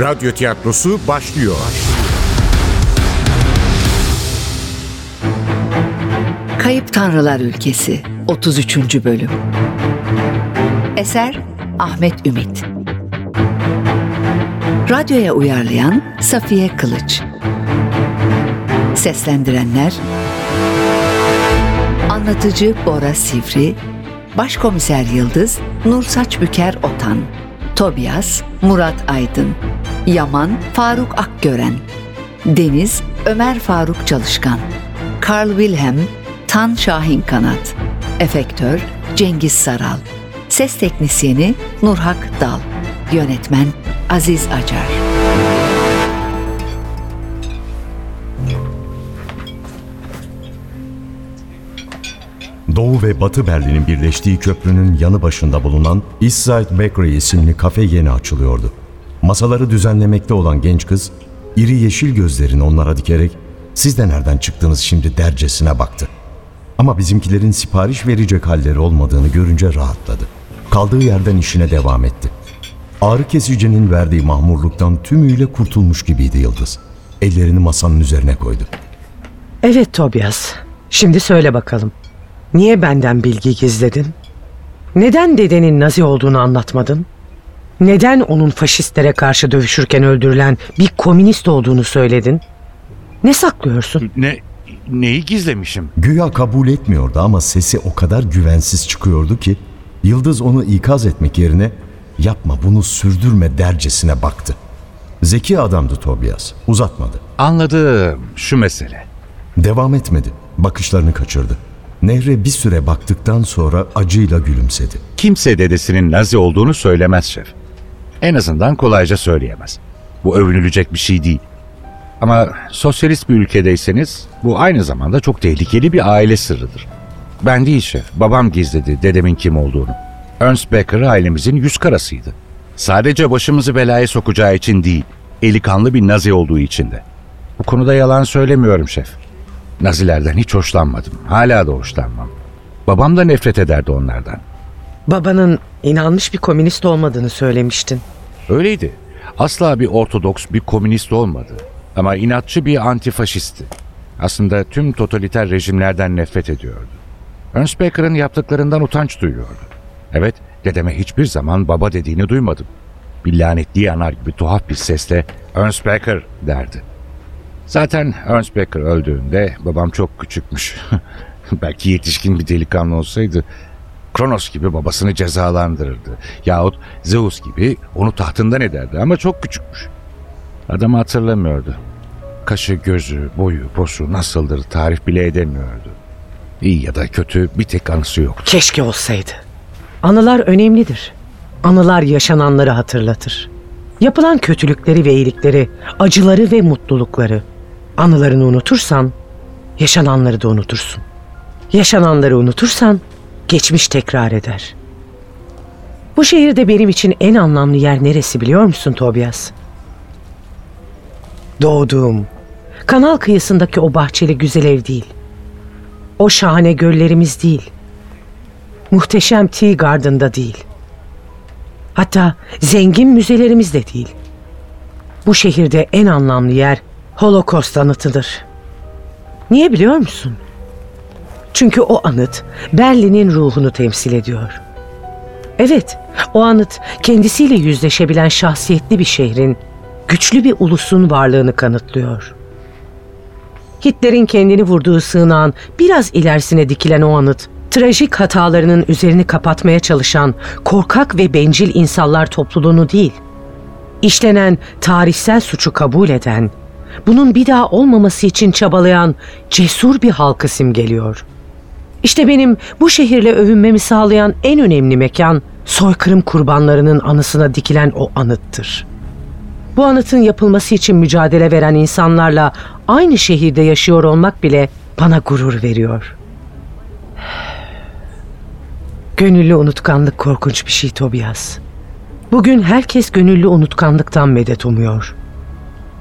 Radyo tiyatrosu başlıyor. Kayıp Tanrılar Ülkesi 33. Bölüm Eser Ahmet Ümit Radyoya uyarlayan Safiye Kılıç Seslendirenler Anlatıcı Bora Sivri Başkomiser Yıldız Nur Saçbüker Otan Tobias Murat Aydın Yaman Faruk Akgören Deniz Ömer Faruk Çalışkan Carl Wilhelm Tan Şahin Kanat Efektör Cengiz Saral Ses Teknisyeni Nurhak Dal Yönetmen Aziz Acar Doğu ve Batı Berlin'in birleştiği köprünün yanı başında bulunan East Side Bakery isimli kafe yeni açılıyordu. Masaları düzenlemekte olan genç kız, iri yeşil gözlerini onlara dikerek ''Siz de nereden çıktınız şimdi?'' dercesine baktı. Ama bizimkilerin sipariş verecek halleri olmadığını görünce rahatladı. Kaldığı yerden işine devam etti. Ağrı kesicinin verdiği mahmurluktan tümüyle kurtulmuş gibiydi Yıldız. Ellerini masanın üzerine koydu. Evet Tobias. Şimdi söyle bakalım. Niye benden bilgi gizledin? Neden dedenin Nazi olduğunu anlatmadın? Neden onun faşistlere karşı dövüşürken öldürülen bir komünist olduğunu söyledin? Ne saklıyorsun? Ne neyi gizlemişim? Güya kabul etmiyordu ama sesi o kadar güvensiz çıkıyordu ki Yıldız onu ikaz etmek yerine yapma bunu sürdürme dercesine baktı. Zeki adamdı Tobias. Uzatmadı. Anladım şu mesele. Devam etmedi. Bakışlarını kaçırdı. Nehre bir süre baktıktan sonra acıyla gülümsedi. Kimse dedesinin Nazi olduğunu söylemez şef. En azından kolayca söyleyemez. Bu övünülecek bir şey değil. Ama sosyalist bir ülkedeyseniz bu aynı zamanda çok tehlikeli bir aile sırrıdır. Ben değil şef, babam gizledi dedemin kim olduğunu. Ernst Becker ailemizin yüz karasıydı. Sadece başımızı belaya sokacağı için değil, eli kanlı bir Nazi olduğu için de. Bu konuda yalan söylemiyorum şef. Nazilerden hiç hoşlanmadım. Hala da hoşlanmam. Babam da nefret ederdi onlardan. Babanın inanmış bir komünist olmadığını söylemiştin. Öyleydi. Asla bir ortodoks, bir komünist olmadı. Ama inatçı bir antifaşisti. Aslında tüm totaliter rejimlerden nefret ediyordu. Ernst Becker'ın yaptıklarından utanç duyuyordu. Evet, dedeme hiçbir zaman baba dediğini duymadım. Bir lanetli yanar gibi tuhaf bir sesle Ernst Becker derdi. Zaten Ernst Becker öldüğünde babam çok küçükmüş. Belki yetişkin bir delikanlı olsaydı Kronos gibi babasını cezalandırırdı. Yahut Zeus gibi onu tahtından ederdi ama çok küçükmüş. Adamı hatırlamıyordu. Kaşı, gözü, boyu, posu nasıldır tarif bile edemiyordu. İyi ya da kötü bir tek anısı yoktu. Keşke olsaydı. Anılar önemlidir. Anılar yaşananları hatırlatır. Yapılan kötülükleri ve iyilikleri, acıları ve mutlulukları. Anılarını unutursan, yaşananları da unutursun. Yaşananları unutursan, geçmiş tekrar eder. Bu şehirde benim için en anlamlı yer neresi biliyor musun Tobias? Doğduğum, kanal kıyısındaki o bahçeli güzel ev değil. O şahane göllerimiz değil. Muhteşem Tea Garden'da değil. Hatta zengin müzelerimiz de değil. Bu şehirde en anlamlı yer Holocaust anıtıdır. Niye biliyor musun? Çünkü o anıt Berlin'in ruhunu temsil ediyor. Evet, o anıt kendisiyle yüzleşebilen şahsiyetli bir şehrin, güçlü bir ulusun varlığını kanıtlıyor. Hitler'in kendini vurduğu sığınağın biraz ilerisine dikilen o anıt, trajik hatalarının üzerini kapatmaya çalışan korkak ve bencil insanlar topluluğunu değil, işlenen tarihsel suçu kabul eden, bunun bir daha olmaması için çabalayan cesur bir halkı simgeliyor. İşte benim bu şehirle övünmemi sağlayan en önemli mekan soykırım kurbanlarının anısına dikilen o anıttır. Bu anıtın yapılması için mücadele veren insanlarla aynı şehirde yaşıyor olmak bile bana gurur veriyor. Gönüllü unutkanlık korkunç bir şey Tobias. Bugün herkes gönüllü unutkanlıktan medet umuyor.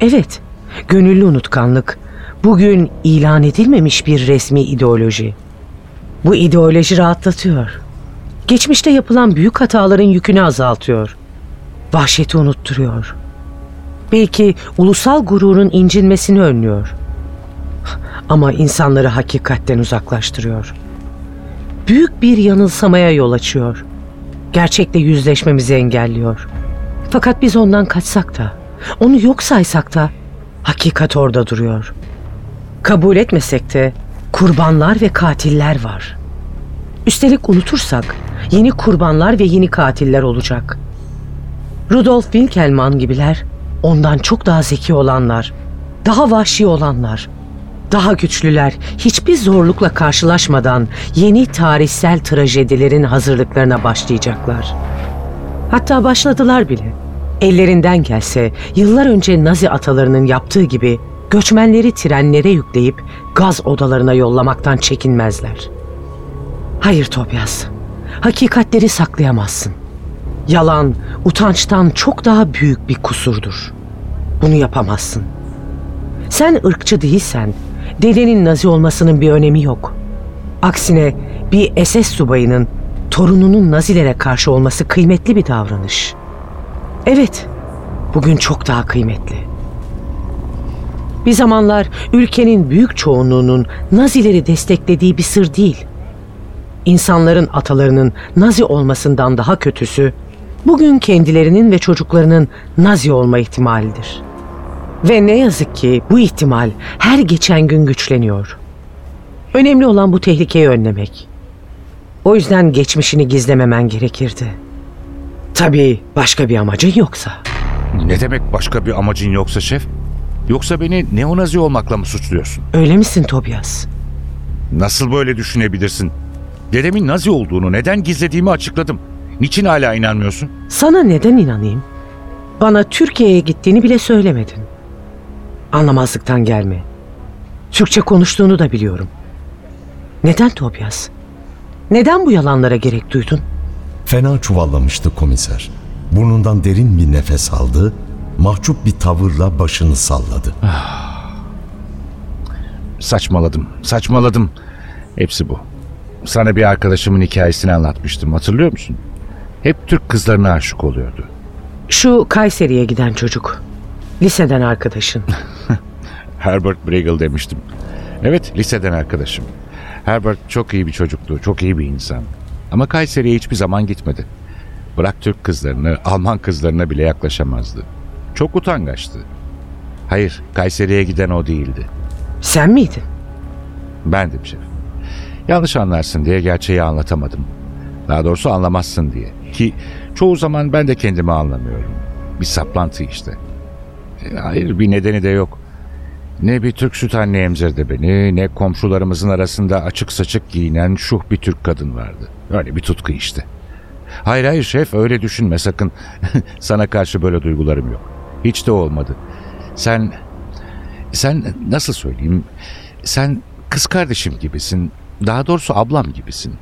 Evet, gönüllü unutkanlık bugün ilan edilmemiş bir resmi ideoloji. Bu ideoloji rahatlatıyor. Geçmişte yapılan büyük hataların yükünü azaltıyor. Vahşeti unutturuyor. Belki ulusal gururun incinmesini önlüyor. Ama insanları hakikatten uzaklaştırıyor. Büyük bir yanılsamaya yol açıyor. Gerçekle yüzleşmemizi engelliyor. Fakat biz ondan kaçsak da, onu yok saysak da hakikat orada duruyor. Kabul etmesek de kurbanlar ve katiller var. Üstelik unutursak yeni kurbanlar ve yeni katiller olacak. Rudolf Wilkelmann gibiler ondan çok daha zeki olanlar, daha vahşi olanlar, daha güçlüler hiçbir zorlukla karşılaşmadan yeni tarihsel trajedilerin hazırlıklarına başlayacaklar. Hatta başladılar bile. Ellerinden gelse yıllar önce Nazi atalarının yaptığı gibi göçmenleri trenlere yükleyip gaz odalarına yollamaktan çekinmezler. Hayır Tobias, hakikatleri saklayamazsın. Yalan, utançtan çok daha büyük bir kusurdur. Bunu yapamazsın. Sen ırkçı değilsen, dedenin Nazi olmasının bir önemi yok. Aksine bir SS subayının torununun Nazilere karşı olması kıymetli bir davranış. Evet, bugün çok daha kıymetli. Bir zamanlar ülkenin büyük çoğunluğunun Nazileri desteklediği bir sır değil. İnsanların atalarının Nazi olmasından daha kötüsü, bugün kendilerinin ve çocuklarının Nazi olma ihtimalidir. Ve ne yazık ki bu ihtimal her geçen gün güçleniyor. Önemli olan bu tehlikeyi önlemek. O yüzden geçmişini gizlememen gerekirdi. Tabii başka bir amacın yoksa. Ne demek başka bir amacın yoksa şef? Yoksa beni neonazi olmakla mı suçluyorsun? Öyle misin Tobias? Nasıl böyle düşünebilirsin? Dedemin nazi olduğunu neden gizlediğimi açıkladım. Niçin hala inanmıyorsun? Sana neden inanayım? Bana Türkiye'ye gittiğini bile söylemedin. Anlamazlıktan gelme. Türkçe konuştuğunu da biliyorum. Neden Tobias? Neden bu yalanlara gerek duydun? Fena çuvallamıştı komiser. Burnundan derin bir nefes aldı, mahcup bir tavırla başını salladı. Saçmaladım, saçmaladım. Hepsi bu. Sana bir arkadaşımın hikayesini anlatmıştım hatırlıyor musun? Hep Türk kızlarına aşık oluyordu. Şu Kayseri'ye giden çocuk. Liseden arkadaşın. Herbert Bregel demiştim. Evet, liseden arkadaşım. Herbert çok iyi bir çocuktu, çok iyi bir insan. Ama Kayseri'ye hiçbir zaman gitmedi. Bırak Türk kızlarını, Alman kızlarına bile yaklaşamazdı. Çok utangaçtı. Hayır, Kayseri'ye giden o değildi. Sen miydin? Bendim şef. Yanlış anlarsın diye gerçeği anlatamadım. Daha doğrusu anlamazsın diye. Ki çoğu zaman ben de kendimi anlamıyorum. Bir saplantı işte. E, Hayır bir nedeni de yok. Ne bir Türk süt anne emzirdi beni ne komşularımızın arasında açık saçık giyinen şuh bir Türk kadın vardı. Öyle bir tutku işte. Hayır hayır şef öyle düşünme sakın. Sana karşı böyle duygularım yok. Hiç de olmadı. Sen sen nasıl söyleyeyim? Sen kız kardeşim gibisin. Daha doğrusu ablam gibisin.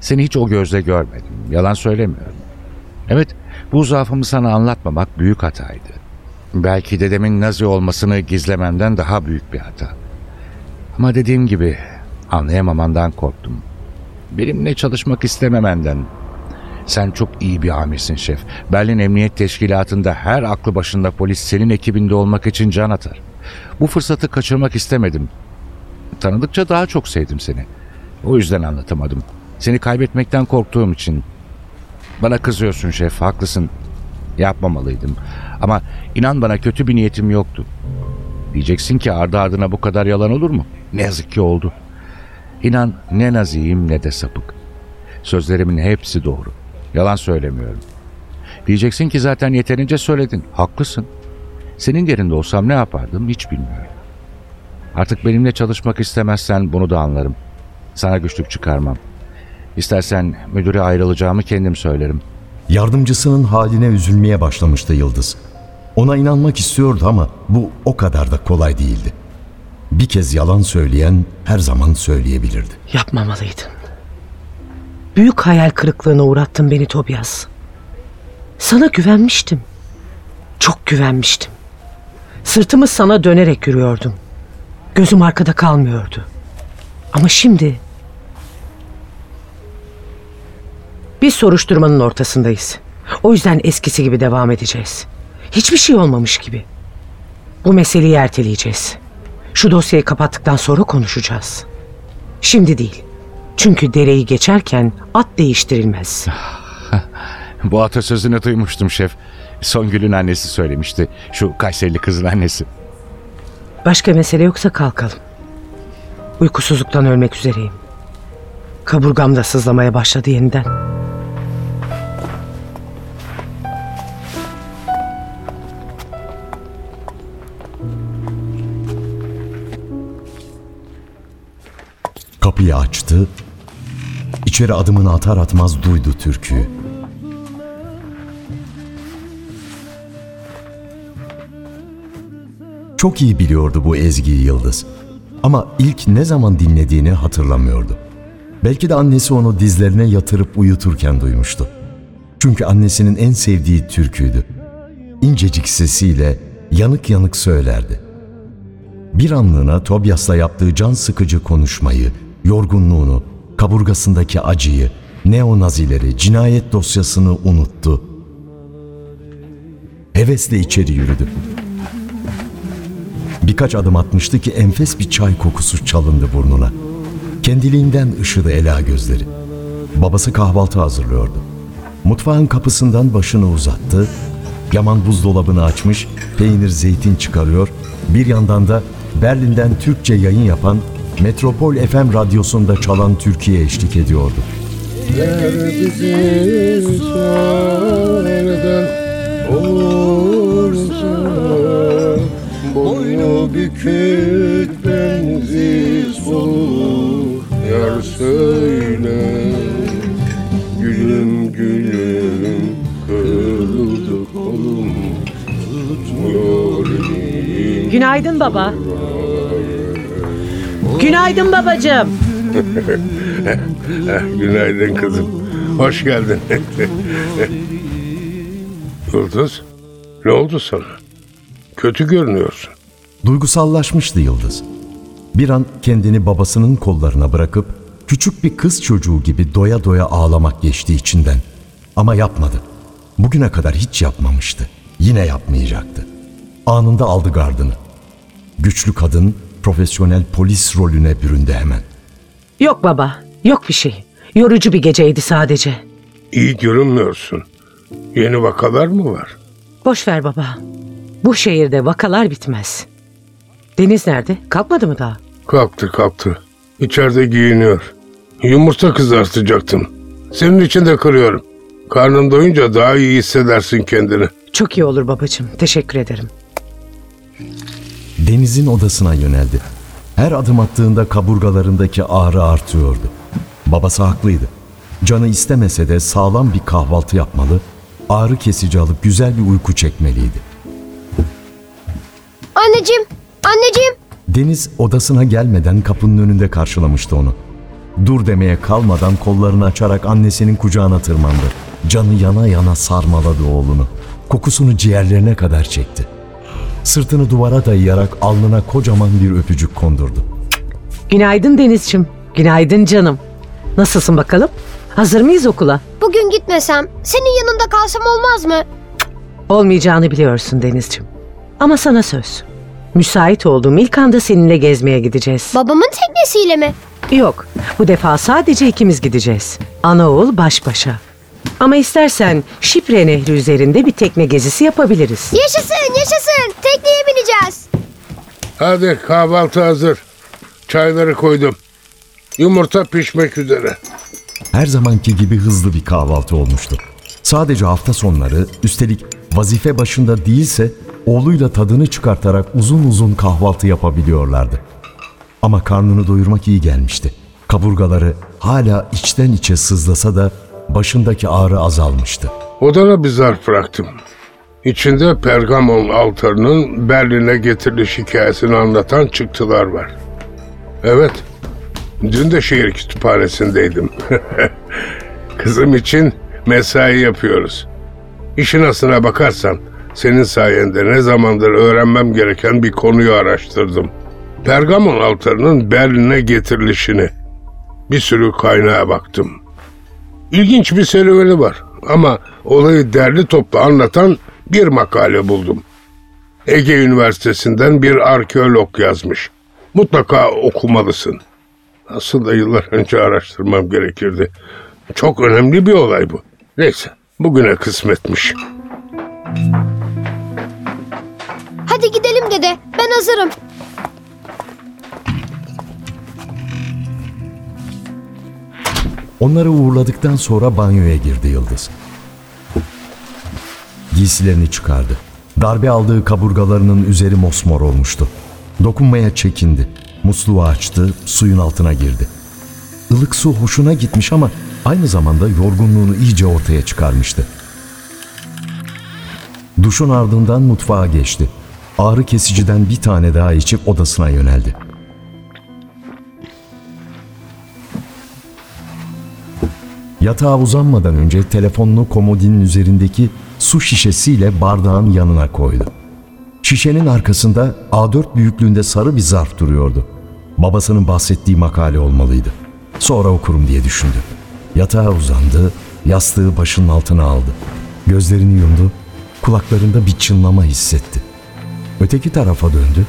Seni hiç o gözle görmedim. Yalan söylemiyorum. Evet, bu zaafımı sana anlatmamak büyük hataydı. Belki dedemin Nazi olmasını gizlememden daha büyük bir hata. Ama dediğim gibi anlayamamandan korktum. Benimle çalışmak istememenden. Sen çok iyi bir amirsin şef. Berlin Emniyet Teşkilatı'nda her aklı başında polis senin ekibinde olmak için can atar. Bu fırsatı kaçırmak istemedim. Tanıdıkça daha çok sevdim seni. O yüzden anlatamadım. Seni kaybetmekten korktuğum için. Bana kızıyorsun şef, haklısın. Yapmamalıydım. Ama inan bana kötü bir niyetim yoktu. Diyeceksin ki ardı ardına bu kadar yalan olur mu? Ne yazık ki oldu. İnan ne naziyim ne de sapık. Sözlerimin hepsi doğru. Yalan söylemiyorum. Diyeceksin ki zaten yeterince söyledin. Haklısın. Senin yerinde olsam ne yapardım hiç bilmiyorum. Artık benimle çalışmak istemezsen bunu da anlarım. Sana güçlük çıkarmam. İstersen müdüre ayrılacağımı kendim söylerim. Yardımcısının haline üzülmeye başlamıştı Yıldız. Ona inanmak istiyordu ama bu o kadar da kolay değildi. Bir kez yalan söyleyen her zaman söyleyebilirdi. Yapmamalıydın. Büyük hayal kırıklığına uğrattın beni Tobias. Sana güvenmiştim. Çok güvenmiştim. Sırtımı sana dönerek yürüyordum. Gözüm arkada kalmıyordu. Ama şimdi... Biz soruşturmanın ortasındayız. O yüzden eskisi gibi devam edeceğiz. Hiçbir şey olmamış gibi. Bu meseleyi erteleyeceğiz. Şu dosyayı kapattıktan sonra konuşacağız. Şimdi değil. Çünkü dereyi geçerken at değiştirilmez. Bu atasözünü duymuştum şef. Songül'ün annesi söylemişti. Şu Kayserili kızın annesi. Başka mesele yoksa kalkalım. Uykusuzluktan ölmek üzereyim. Kaburgam da sızlamaya başladı yeniden. Kapıyı açtı. İçeri adımını atar atmaz duydu türküyü. Çok iyi biliyordu bu ezgiyi Yıldız. Ama ilk ne zaman dinlediğini hatırlamıyordu. Belki de annesi onu dizlerine yatırıp uyuturken duymuştu. Çünkü annesinin en sevdiği türküydü. İncecik sesiyle yanık yanık söylerdi. Bir anlığına Tobias'la yaptığı can sıkıcı konuşmayı, yorgunluğunu, kaburgasındaki acıyı, neonazileri, cinayet dosyasını unuttu. Hevesle içeri yürüdü. Birkaç adım atmıştı ki enfes bir çay kokusu çalındı burnuna. Kendiliğinden ışıdı Ela gözleri. Babası kahvaltı hazırlıyordu. Mutfağın kapısından başını uzattı. Yaman buzdolabını açmış, peynir zeytin çıkarıyor. Bir yandan da Berlin'den Türkçe yayın yapan Metropol FM radyosunda çalan Türkiye eşlik ediyordu. Boynu bükük benziz olur Yar söyle Gülüm gülüm kırıldı kolum Tutmuyor Günaydın baba. Günaydın babacığım. Günaydın kızım. Hoş geldin. Yıldız, ne oldu sana? Kötü görünüyorsun. Duygusallaşmıştı Yıldız. Bir an kendini babasının kollarına bırakıp küçük bir kız çocuğu gibi doya doya ağlamak geçti içinden. Ama yapmadı. Bugüne kadar hiç yapmamıştı. Yine yapmayacaktı. Anında aldı gardını. Güçlü kadın profesyonel polis rolüne büründü hemen. Yok baba. Yok bir şey. Yorucu bir geceydi sadece. İyi görünmüyorsun. Yeni vakalar mı var? Boş ver baba. Bu şehirde vakalar bitmez. Deniz nerede? Kalkmadı mı daha? Kalktı kalktı. İçeride giyiniyor. Yumurta kızartacaktım. Senin için de kırıyorum. Karnın doyunca daha iyi hissedersin kendini. Çok iyi olur babacığım. Teşekkür ederim. Deniz'in odasına yöneldi. Her adım attığında kaburgalarındaki ağrı artıyordu. Babası haklıydı. Canı istemese de sağlam bir kahvaltı yapmalı, ağrı kesici alıp güzel bir uyku çekmeliydi. Anneciğim, anneciğim. Deniz odasına gelmeden kapının önünde karşılamıştı onu. Dur demeye kalmadan kollarını açarak annesinin kucağına tırmandı. Canı yana yana sarmaladı oğlunu. Kokusunu ciğerlerine kadar çekti. Sırtını duvara dayayarak alnına kocaman bir öpücük kondurdu. Günaydın Denizciğim. Günaydın canım. Nasılsın bakalım? Hazır mıyız okula? Bugün gitmesem, senin yanında kalsam olmaz mı? Olmayacağını biliyorsun Denizciğim. Ama sana söz. Müsait olduğum ilk anda seninle gezmeye gideceğiz. Babamın teknesiyle mi? Yok, bu defa sadece ikimiz gideceğiz. Ana oğul baş başa. Ama istersen Şipre Nehri üzerinde bir tekne gezisi yapabiliriz. Yaşasın, yaşasın. Tekneye bineceğiz. Hadi kahvaltı hazır. Çayları koydum. Yumurta pişmek üzere. Her zamanki gibi hızlı bir kahvaltı olmuştu. Sadece hafta sonları üstelik vazife başında değilse oğluyla tadını çıkartarak uzun uzun kahvaltı yapabiliyorlardı. Ama karnını doyurmak iyi gelmişti. Kaburgaları hala içten içe sızlasa da başındaki ağrı azalmıştı. Odana bir zarf bıraktım. İçinde Pergamon altarının Berlin'e getiriliş hikayesini anlatan çıktılar var. Evet, dün de şehir kütüphanesindeydim. Kızım için mesai yapıyoruz. İşin aslına bakarsan senin sayende ne zamandır öğrenmem gereken bir konuyu araştırdım. Pergamon altarının Berlin'e getirilişini. Bir sürü kaynağa baktım. İlginç bir serüveni var ama olayı derli toplu anlatan bir makale buldum. Ege Üniversitesi'nden bir arkeolog yazmış. Mutlaka okumalısın. Aslında yıllar önce araştırmam gerekirdi. Çok önemli bir olay bu. Neyse, bugüne kısmetmiş. Hadi gidelim dede. Ben hazırım. Onları uğurladıktan sonra banyoya girdi Yıldız. Giysilerini çıkardı. Darbe aldığı kaburgalarının üzeri mosmor olmuştu. Dokunmaya çekindi. Musluğu açtı, suyun altına girdi. Ilık su hoşuna gitmiş ama aynı zamanda yorgunluğunu iyice ortaya çıkarmıştı. Duşun ardından mutfağa geçti. Ağrı kesiciden bir tane daha içip odasına yöneldi. Yatağa uzanmadan önce telefonunu komodinin üzerindeki su şişesiyle bardağın yanına koydu. Şişenin arkasında A4 büyüklüğünde sarı bir zarf duruyordu. Babasının bahsettiği makale olmalıydı. Sonra okurum diye düşündü. Yatağa uzandı, yastığı başının altına aldı. Gözlerini yumdu, kulaklarında bir çınlama hissetti. Öteki tarafa döndü.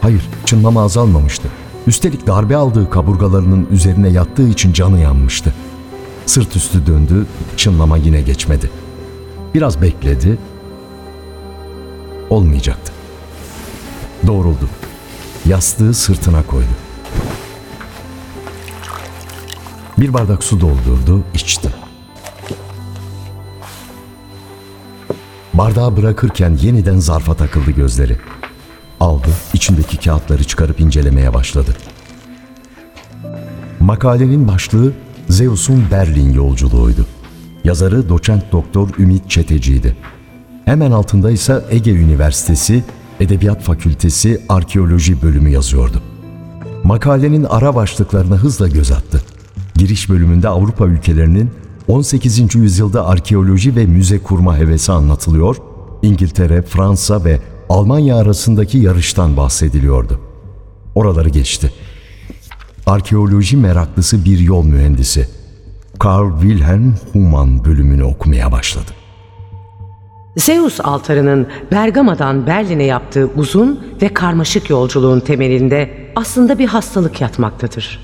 Hayır, çınlama azalmamıştı. Üstelik darbe aldığı kaburgalarının üzerine yattığı için canı yanmıştı. Sırt üstü döndü, çınlama yine geçmedi. Biraz bekledi. Olmayacaktı. Doğruldu. Yastığı sırtına koydu. Bir bardak su doldurdu, içti. Bardağı bırakırken yeniden zarfa takıldı gözleri. Aldı, içindeki kağıtları çıkarıp incelemeye başladı. Makalenin başlığı Zeus'un Berlin yolculuğuydu. Yazarı doçent doktor Ümit Çeteci'ydi. Hemen altında ise Ege Üniversitesi Edebiyat Fakültesi Arkeoloji bölümü yazıyordu. Makalenin ara başlıklarına hızla göz attı. Giriş bölümünde Avrupa ülkelerinin 18. yüzyılda arkeoloji ve müze kurma hevesi anlatılıyor, İngiltere, Fransa ve Almanya arasındaki yarıştan bahsediliyordu. Oraları geçti arkeoloji meraklısı bir yol mühendisi Carl Wilhelm Humann bölümünü okumaya başladı. Zeus altarının Bergama'dan Berlin'e yaptığı uzun ve karmaşık yolculuğun temelinde aslında bir hastalık yatmaktadır.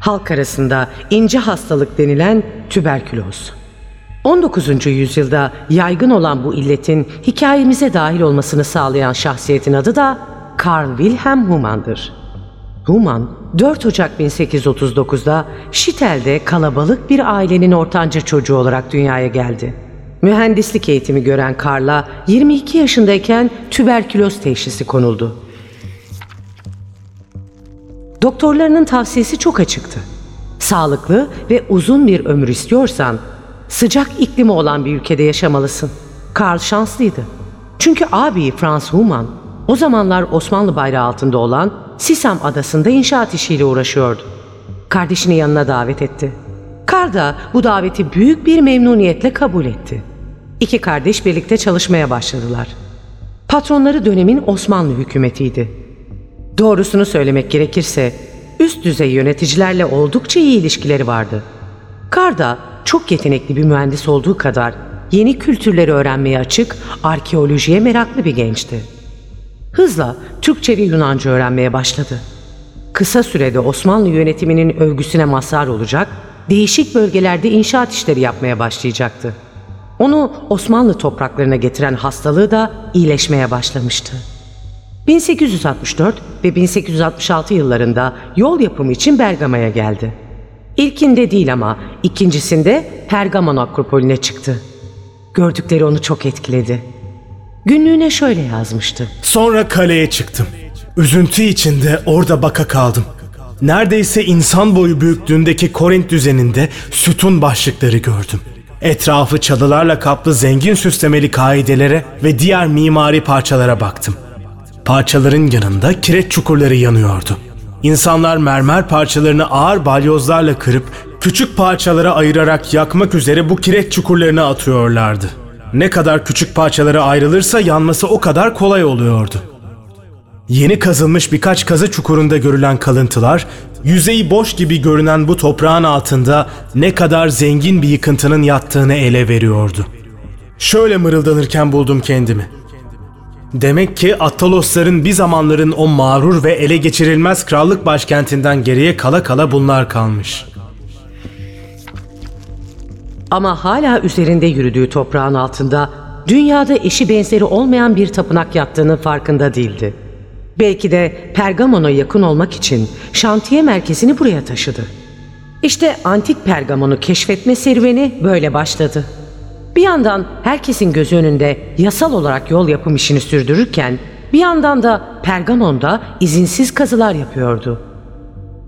Halk arasında ince hastalık denilen tüberküloz. 19. yüzyılda yaygın olan bu illetin hikayemize dahil olmasını sağlayan şahsiyetin adı da Carl Wilhelm Humann'dır. Human 4 Ocak 1839'da Şitel'de kalabalık bir ailenin ortanca çocuğu olarak dünyaya geldi. Mühendislik eğitimi gören Karl'a 22 yaşındayken tüberküloz teşhisi konuldu. Doktorlarının tavsiyesi çok açıktı. Sağlıklı ve uzun bir ömür istiyorsan sıcak iklimi olan bir ülkede yaşamalısın. Karl şanslıydı. Çünkü abi Franz Humann o zamanlar Osmanlı bayrağı altında olan Sisam adasında inşaat işiyle uğraşıyordu. Kardeşini yanına davet etti. Karl da bu daveti büyük bir memnuniyetle kabul etti. İki kardeş birlikte çalışmaya başladılar. Patronları dönemin Osmanlı hükümetiydi. Doğrusunu söylemek gerekirse üst düzey yöneticilerle oldukça iyi ilişkileri vardı. Karl da çok yetenekli bir mühendis olduğu kadar yeni kültürleri öğrenmeye açık, arkeolojiye meraklı bir gençti. Hızla Türkçe ve Yunanca öğrenmeye başladı. Kısa sürede Osmanlı yönetiminin övgüsüne mazhar olacak, değişik bölgelerde inşaat işleri yapmaya başlayacaktı. Onu Osmanlı topraklarına getiren hastalığı da iyileşmeye başlamıştı. 1864 ve 1866 yıllarında yol yapımı için Bergama'ya geldi. İlkinde değil ama ikincisinde Pergamon Akropolüne çıktı. Gördükleri onu çok etkiledi. Günlüğüne şöyle yazmıştı. Sonra kaleye çıktım. Üzüntü içinde orada baka kaldım. Neredeyse insan boyu büyüklüğündeki Korint düzeninde sütun başlıkları gördüm. Etrafı çalılarla kaplı zengin süslemeli kaidelere ve diğer mimari parçalara baktım. Parçaların yanında kireç çukurları yanıyordu. İnsanlar mermer parçalarını ağır balyozlarla kırıp küçük parçalara ayırarak yakmak üzere bu kireç çukurlarına atıyorlardı. Ne kadar küçük parçalara ayrılırsa yanması o kadar kolay oluyordu. Yeni kazılmış birkaç kazı çukurunda görülen kalıntılar, yüzeyi boş gibi görünen bu toprağın altında ne kadar zengin bir yıkıntının yattığını ele veriyordu. Şöyle mırıldanırken buldum kendimi. Demek ki Attalosların bir zamanların o mağrur ve ele geçirilmez krallık başkentinden geriye kala kala bunlar kalmış. Ama hala üzerinde yürüdüğü toprağın altında dünyada eşi benzeri olmayan bir tapınak yattığının farkında değildi. Belki de Pergamon'a yakın olmak için şantiye merkezini buraya taşıdı. İşte antik Pergamon'u keşfetme serüveni böyle başladı. Bir yandan herkesin gözü önünde yasal olarak yol yapım işini sürdürürken bir yandan da Pergamon'da izinsiz kazılar yapıyordu.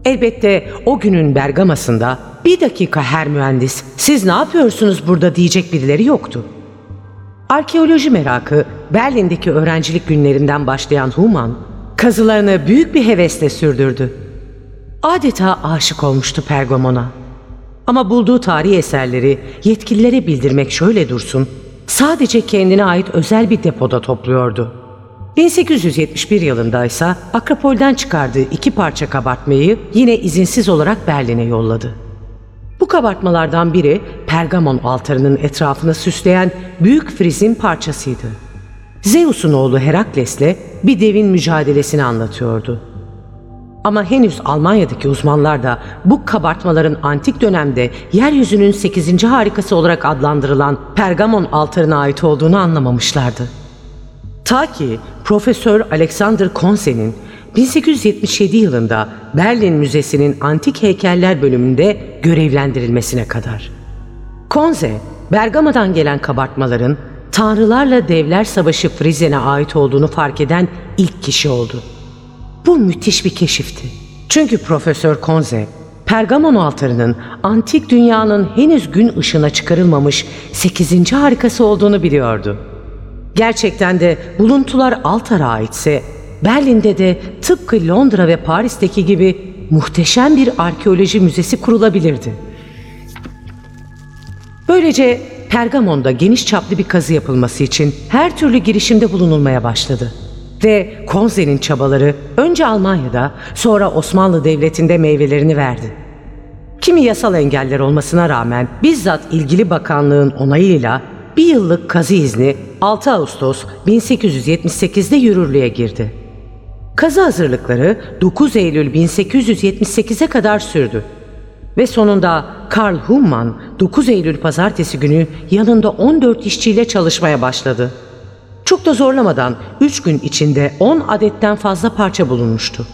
Elbette o günün Bergamas'ında bir dakika her mühendis siz ne yapıyorsunuz burada diyecek birileri yoktu. Arkeoloji merakı Berlin'deki öğrencilik günlerinden başlayan Human kazılarını büyük bir hevesle sürdürdü. Adeta aşık olmuştu Pergamon'a. Ama bulduğu tarihi eserleri yetkililere bildirmek şöyle dursun, sadece kendine ait özel bir depoda topluyordu. 1871 yılında ise Akropol'den çıkardığı iki parça kabartmayı yine izinsiz olarak Berlin'e yolladı. Bu kabartmalardan biri Pergamon altarının etrafını süsleyen büyük frizin parçasıydı. Zeus'un oğlu Herakles'le bir devin mücadelesini anlatıyordu. Ama henüz Almanya'daki uzmanlar da bu kabartmaların antik dönemde yeryüzünün 8. harikası olarak adlandırılan Pergamon altarına ait olduğunu anlamamışlardı. Ta ki Profesör Alexander Konse'nin 1877 yılında Berlin Müzesi'nin Antik Heykeller bölümünde görevlendirilmesine kadar. Konze, Bergama'dan gelen kabartmaların Tanrılarla Devler Savaşı Frizen'e ait olduğunu fark eden ilk kişi oldu. Bu müthiş bir keşifti. Çünkü Profesör Konze, Pergamon altarının antik dünyanın henüz gün ışığına çıkarılmamış 8. harikası olduğunu biliyordu. Gerçekten de buluntular altara aitse Berlin'de de tıpkı Londra ve Paris'teki gibi muhteşem bir arkeoloji müzesi kurulabilirdi. Böylece Pergamon'da geniş çaplı bir kazı yapılması için her türlü girişimde bulunulmaya başladı. Ve Konze'nin çabaları önce Almanya'da sonra Osmanlı Devleti'nde meyvelerini verdi. Kimi yasal engeller olmasına rağmen bizzat ilgili bakanlığın onayıyla bir yıllık kazı izni 6 Ağustos 1878'de yürürlüğe girdi. Kazı hazırlıkları 9 Eylül 1878'e kadar sürdü. Ve sonunda Karl Hummann 9 Eylül pazartesi günü yanında 14 işçiyle çalışmaya başladı. Çok da zorlamadan 3 gün içinde 10 adetten fazla parça bulunmuştu.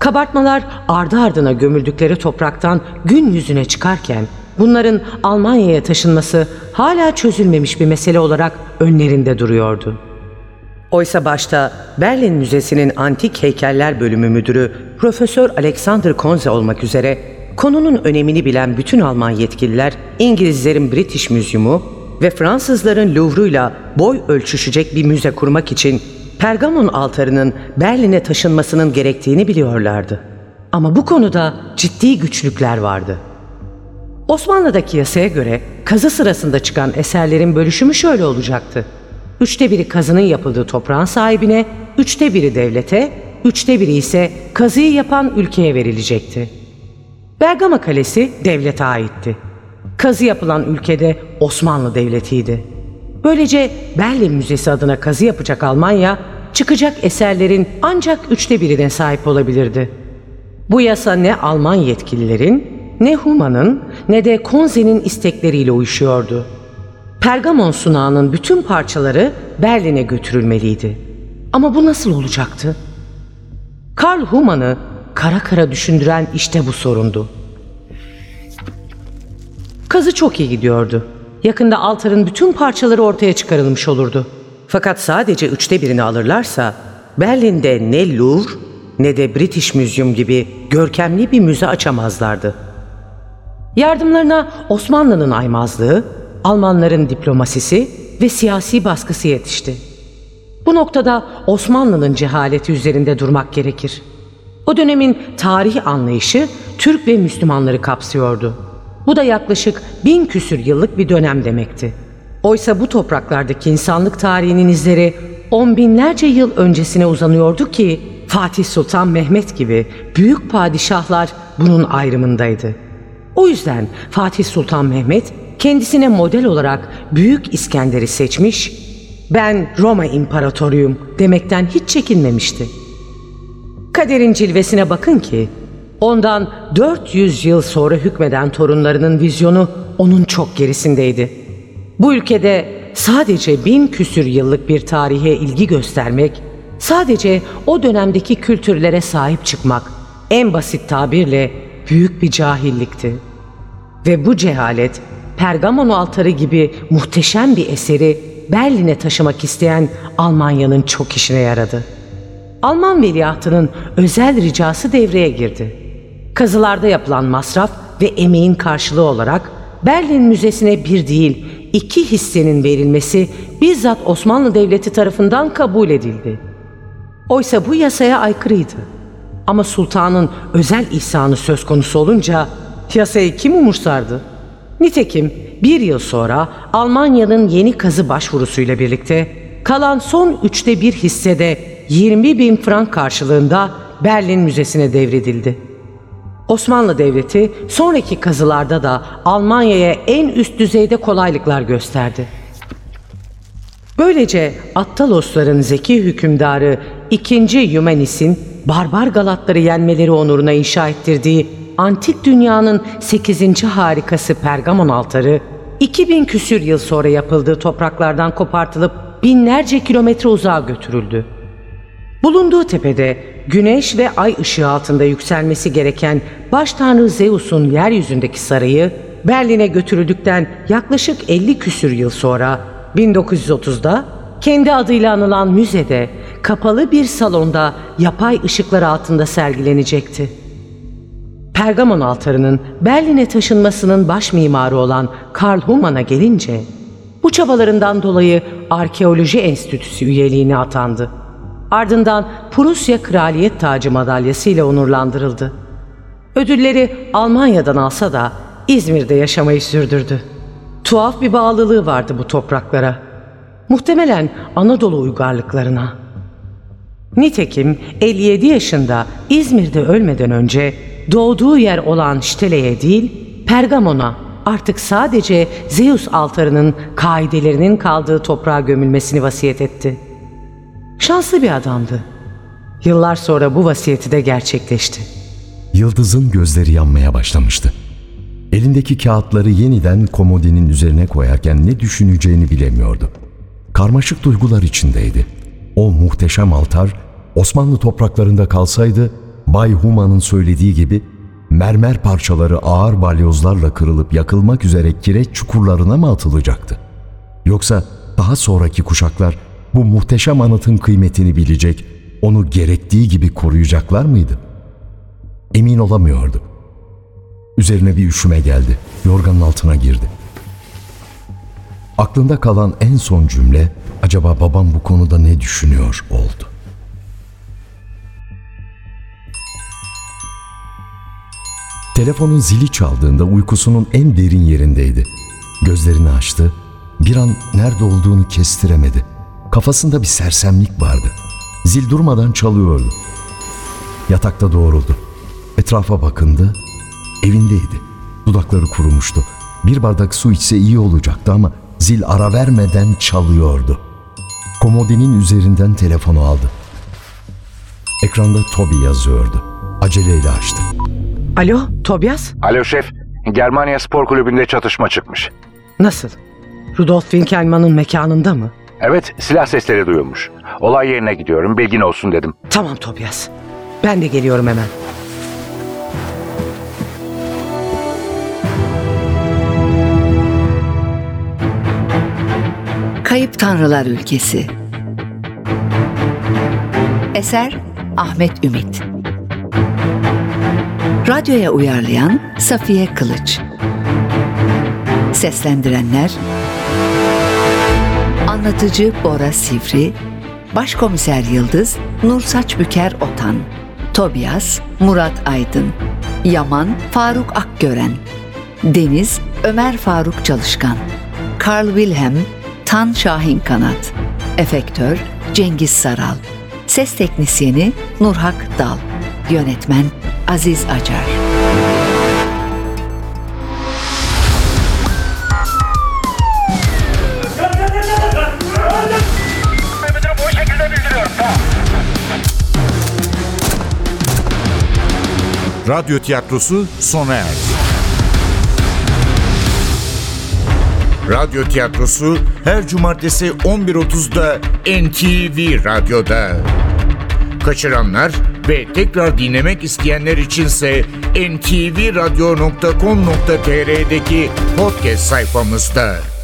Kabartmalar ardı ardına gömüldükleri topraktan gün yüzüne çıkarken bunların Almanya'ya taşınması hala çözülmemiş bir mesele olarak önlerinde duruyordu. Oysa başta Berlin Müzesi'nin Antik Heykeller Bölümü Müdürü Profesör Alexander Konze olmak üzere konunun önemini bilen bütün Alman yetkililer İngilizlerin British Museum'u ve Fransızların Louvre'uyla boy ölçüşecek bir müze kurmak için Pergamon altarının Berlin'e taşınmasının gerektiğini biliyorlardı. Ama bu konuda ciddi güçlükler vardı. Osmanlı'daki yasaya göre kazı sırasında çıkan eserlerin bölüşümü şöyle olacaktı. Üçte biri kazının yapıldığı toprağın sahibine, üçte biri devlete, üçte biri ise kazıyı yapan ülkeye verilecekti. Bergama Kalesi devlete aitti. Kazı yapılan ülkede Osmanlı Devleti'ydi. Böylece Berlin Müzesi adına kazı yapacak Almanya, çıkacak eserlerin ancak üçte birine sahip olabilirdi. Bu yasa ne Alman yetkililerin, ne Huma'nın ne de Konze'nin istekleriyle uyuşuyordu. Pergamon sunağının bütün parçaları Berlin'e götürülmeliydi. Ama bu nasıl olacaktı? Karl Huma'nı kara kara düşündüren işte bu sorundu. Kazı çok iyi gidiyordu. Yakında altarın bütün parçaları ortaya çıkarılmış olurdu. Fakat sadece üçte birini alırlarsa Berlin'de ne Louvre ne de British Museum gibi görkemli bir müze açamazlardı. Yardımlarına Osmanlı'nın aymazlığı, Almanların diplomasisi ve siyasi baskısı yetişti. Bu noktada Osmanlı'nın cehaleti üzerinde durmak gerekir. O dönemin tarih anlayışı Türk ve Müslümanları kapsıyordu. Bu da yaklaşık bin küsür yıllık bir dönem demekti. Oysa bu topraklardaki insanlık tarihinin izleri on binlerce yıl öncesine uzanıyordu ki Fatih Sultan Mehmet gibi büyük padişahlar bunun ayrımındaydı. O yüzden Fatih Sultan Mehmet kendisine model olarak Büyük İskender'i seçmiş ben Roma imparatoruyum demekten hiç çekinmemişti. Kaderin cilvesine bakın ki ondan 400 yıl sonra hükmeden torunlarının vizyonu onun çok gerisindeydi. Bu ülkede sadece bin küsür yıllık bir tarihe ilgi göstermek, sadece o dönemdeki kültürlere sahip çıkmak en basit tabirle büyük bir cahillikti. Ve bu cehalet Pergamon altarı gibi muhteşem bir eseri Berlin'e taşımak isteyen Almanya'nın çok işine yaradı. Alman veliahtının özel ricası devreye girdi. Kazılarda yapılan masraf ve emeğin karşılığı olarak Berlin Müzesi'ne bir değil iki hissenin verilmesi bizzat Osmanlı Devleti tarafından kabul edildi. Oysa bu yasaya aykırıydı. Ama sultanın özel ihsanı söz konusu olunca yasayı kim umursardı? Nitekim bir yıl sonra Almanya'nın yeni kazı başvurusuyla birlikte kalan son üçte bir hissede 20 bin frank karşılığında Berlin Müzesi'ne devredildi. Osmanlı Devleti sonraki kazılarda da Almanya'ya en üst düzeyde kolaylıklar gösterdi. Böylece Attalosların zeki hükümdarı 2. Yumenis'in barbar Galatları yenmeleri onuruna inşa ettirdiği antik dünyanın 8. harikası Pergamon altarı 2000 küsür yıl sonra yapıldığı topraklardan kopartılıp binlerce kilometre uzağa götürüldü. Bulunduğu tepede güneş ve ay ışığı altında yükselmesi gereken baş tanrı Zeus'un yeryüzündeki sarayı Berlin'e götürüldükten yaklaşık 50 küsür yıl sonra 1930'da kendi adıyla anılan müzede kapalı bir salonda yapay ışıklar altında sergilenecekti. Pergamon altarının Berlin'e taşınmasının baş mimarı olan Karl Humann'a gelince bu çabalarından dolayı Arkeoloji Enstitüsü üyeliğine atandı. Ardından Prusya Kraliyet Tacı madalyası ile onurlandırıldı. Ödülleri Almanya'dan alsa da İzmir'de yaşamayı sürdürdü. Tuhaf bir bağlılığı vardı bu topraklara. Muhtemelen Anadolu uygarlıklarına. Nitekim 57 yaşında İzmir'de ölmeden önce doğduğu yer olan Ştele'ye değil Pergamon'a artık sadece Zeus altarının kaidelerinin kaldığı toprağa gömülmesini vasiyet etti. Şanslı bir adamdı. Yıllar sonra bu vasiyeti de gerçekleşti. Yıldız'ın gözleri yanmaya başlamıştı. Elindeki kağıtları yeniden komodinin üzerine koyarken ne düşüneceğini bilemiyordu. Karmaşık duygular içindeydi. O muhteşem altar Osmanlı topraklarında kalsaydı Bay Huma'nın söylediği gibi mermer parçaları ağır balyozlarla kırılıp yakılmak üzere kireç çukurlarına mı atılacaktı? Yoksa daha sonraki kuşaklar bu muhteşem anıtın kıymetini bilecek, onu gerektiği gibi koruyacaklar mıydı? Emin olamıyordu. Üzerine bir üşüme geldi. Yorganın altına girdi. Aklında kalan en son cümle acaba babam bu konuda ne düşünüyor oldu. Telefonun zili çaldığında uykusunun en derin yerindeydi. Gözlerini açtı. Bir an nerede olduğunu kestiremedi. Kafasında bir sersemlik vardı. Zil durmadan çalıyordu. Yatakta doğruldu. Etrafa bakındı. Evindeydi. Dudakları kurumuştu. Bir bardak su içse iyi olacaktı ama zil ara vermeden çalıyordu. Komodinin üzerinden telefonu aldı. Ekranda Toby yazıyordu. Aceleyle açtı. Alo, Tobias? Alo şef, Germania Spor Kulübü'nde çatışma çıkmış. Nasıl? Rudolf Winkelmann'ın mekanında mı? Evet, silah sesleri duyulmuş. Olay yerine gidiyorum, bilgin olsun dedim. Tamam Tobias. Ben de geliyorum hemen. Kayıp Tanrılar Ülkesi Eser Ahmet Ümit Radyoya uyarlayan Safiye Kılıç. Seslendirenler Anlatıcı Bora Sivri Başkomiser Yıldız Nursaç Büker Otan Tobias Murat Aydın Yaman Faruk Akgören Deniz Ömer Faruk Çalışkan Carl Wilhelm Tan Şahin Kanat Efektör Cengiz Saral Ses Teknisyeni Nurhak Dal Yönetmen Aziz Acar Radyo tiyatrosu sona erdi. Radyo tiyatrosu her cumartesi 11.30'da NTV Radyo'da. Kaçıranlar ve tekrar dinlemek isteyenler içinse ntvradio.com.tr'deki podcast sayfamızda.